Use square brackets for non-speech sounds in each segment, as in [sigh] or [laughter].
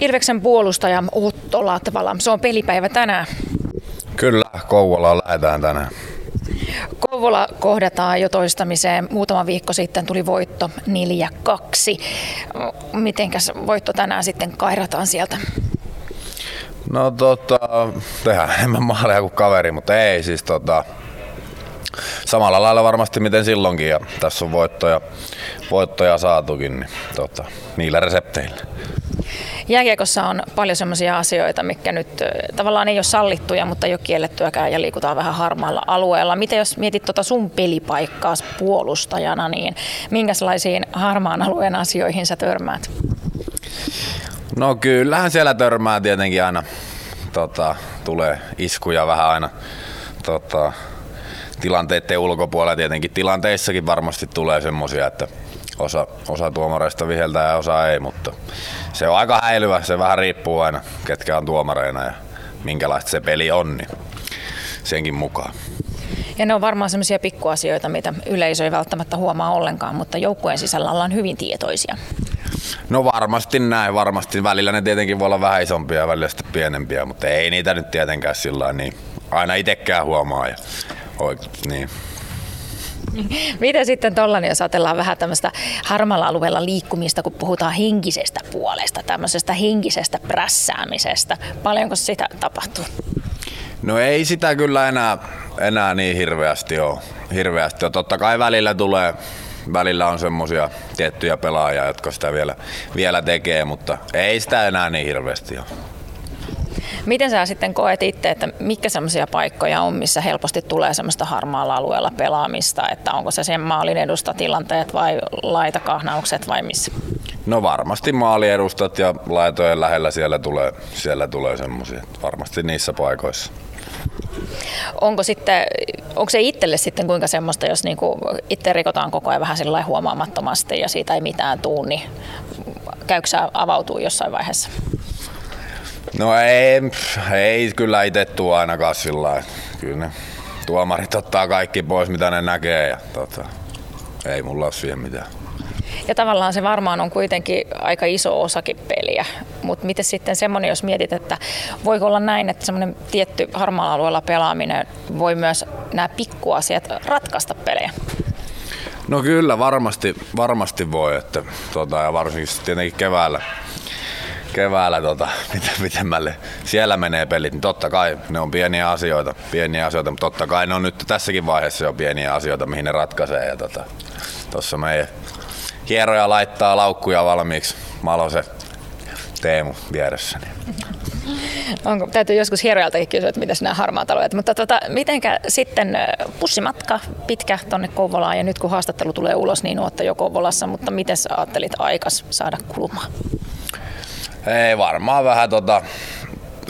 Ilveksen puolustaja Otto Latvala, se on pelipäivä tänään. Kyllä, Kouvolaan lähdetään tänään. Kouvola kohdataan jo toistamiseen. Muutama viikko sitten tuli voitto 4-2. Mitenkäs voitto tänään sitten kairataan sieltä? No tota, tehdään enemmän maaleja kuin kaveri, mutta ei siis tota, samalla lailla varmasti miten silloinkin ja tässä on voittoja, voittoja saatukin, niin tota, niillä resepteillä. Jääkiekossa on paljon sellaisia asioita, mikä nyt tavallaan ei ole sallittuja, mutta ei ole kiellettyäkään ja liikutaan vähän harmaalla alueella. Miten jos mietit tuota sun pelipaikkaa puolustajana, niin minkälaisiin harmaan alueen asioihin sä törmäät? No kyllähän siellä törmää tietenkin aina, tota, tulee iskuja vähän aina tota, tilanteiden ulkopuolella tietenkin. Tilanteissakin varmasti tulee semmoisia, että osa, osa tuomareista viheltää ja osa ei, mutta se on aika häilyvä. Se vähän riippuu aina, ketkä on tuomareina ja minkälaista se peli on, niin senkin mukaan. Ja ne on varmaan sellaisia pikkuasioita, mitä yleisö ei välttämättä huomaa ollenkaan, mutta joukkueen sisällä ollaan hyvin tietoisia. No varmasti näin, varmasti. Välillä ne tietenkin voi olla vähän isompia ja välillä sitten pienempiä, mutta ei niitä nyt tietenkään sillä niin aina itsekään huomaa. Ja, niin. Miten sitten tuollainen, jos ajatellaan vähän tämmöistä harmalla alueella liikkumista, kun puhutaan henkisestä puolesta, tämmöisestä henkisestä prässäämisestä. Paljonko sitä tapahtuu? No ei sitä kyllä enää, enää niin hirveästi ole. Hirveästi ole. Totta kai välillä tulee, välillä on semmoisia tiettyjä pelaajia, jotka sitä vielä, vielä tekee, mutta ei sitä enää niin hirveästi ole. Miten sä sitten koet itse, että mitkä sellaisia paikkoja on, missä helposti tulee semmoista harmaalla alueella pelaamista, että onko se sen maalin edustatilanteet vai laitakahnaukset vai missä? No varmasti maaliedustat ja laitojen lähellä siellä tulee, siellä tulee semmoisia, varmasti niissä paikoissa. Onko, sitten, onko se itselle sitten kuinka semmoista, jos niinku itse rikotaan koko ajan vähän sillä huomaamattomasti ja siitä ei mitään tuu, niin käykö avautuu jossain vaiheessa? No ei, ei kyllä itse tuo ainakaan sillä Kyllä ne tuomarit ottaa kaikki pois, mitä ne näkee ja tota, ei mulla ole siihen mitään. Ja tavallaan se varmaan on kuitenkin aika iso osakin peliä, mutta miten sitten semmoinen, jos mietit, että voiko olla näin, että semmoinen tietty harmaalla alueella pelaaminen voi myös nämä pikkuasiat ratkaista pelejä? No kyllä, varmasti, varmasti voi, että, tota, ja varsinkin tietenkin keväällä, keväällä tota, pitemmälle siellä menee pelit, niin totta kai ne on pieniä asioita, pieniä asioita, mutta totta kai ne on nyt tässäkin vaiheessa jo pieniä asioita, mihin ne ratkaisee. Ja tota, tossa meidän hieroja laittaa laukkuja valmiiksi. Malo se Teemu vieressäni. Onko, täytyy joskus hierojaltakin kysyä, että mitä nämä harmaat alueet. Mutta tota, mitenkä sitten pussimatka pitkä tuonne Kouvolaan ja nyt kun haastattelu tulee ulos, niin olette jo Kouvolassa, mutta miten sä ajattelit aikas saada kulumaan? Ei varmaan vähän tota,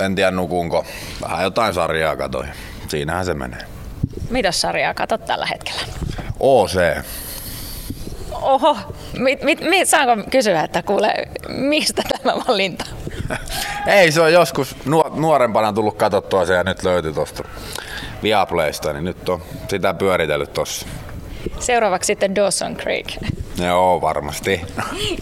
en tiedä nukunko, vähän jotain sarjaa katoi. Siinähän se menee. Mitä sarjaa katot tällä hetkellä? OC. Oho, mit, mit, mit, saanko kysyä, että kuule, mistä tämä valinta? [laughs] Ei, se on joskus nuorempana tullut katsottua se ja nyt löytyi tuosta Viaplaysta, niin nyt on sitä pyöritellyt tossa. Seuraavaksi sitten Dawson Creek. Joo, varmasti. [laughs]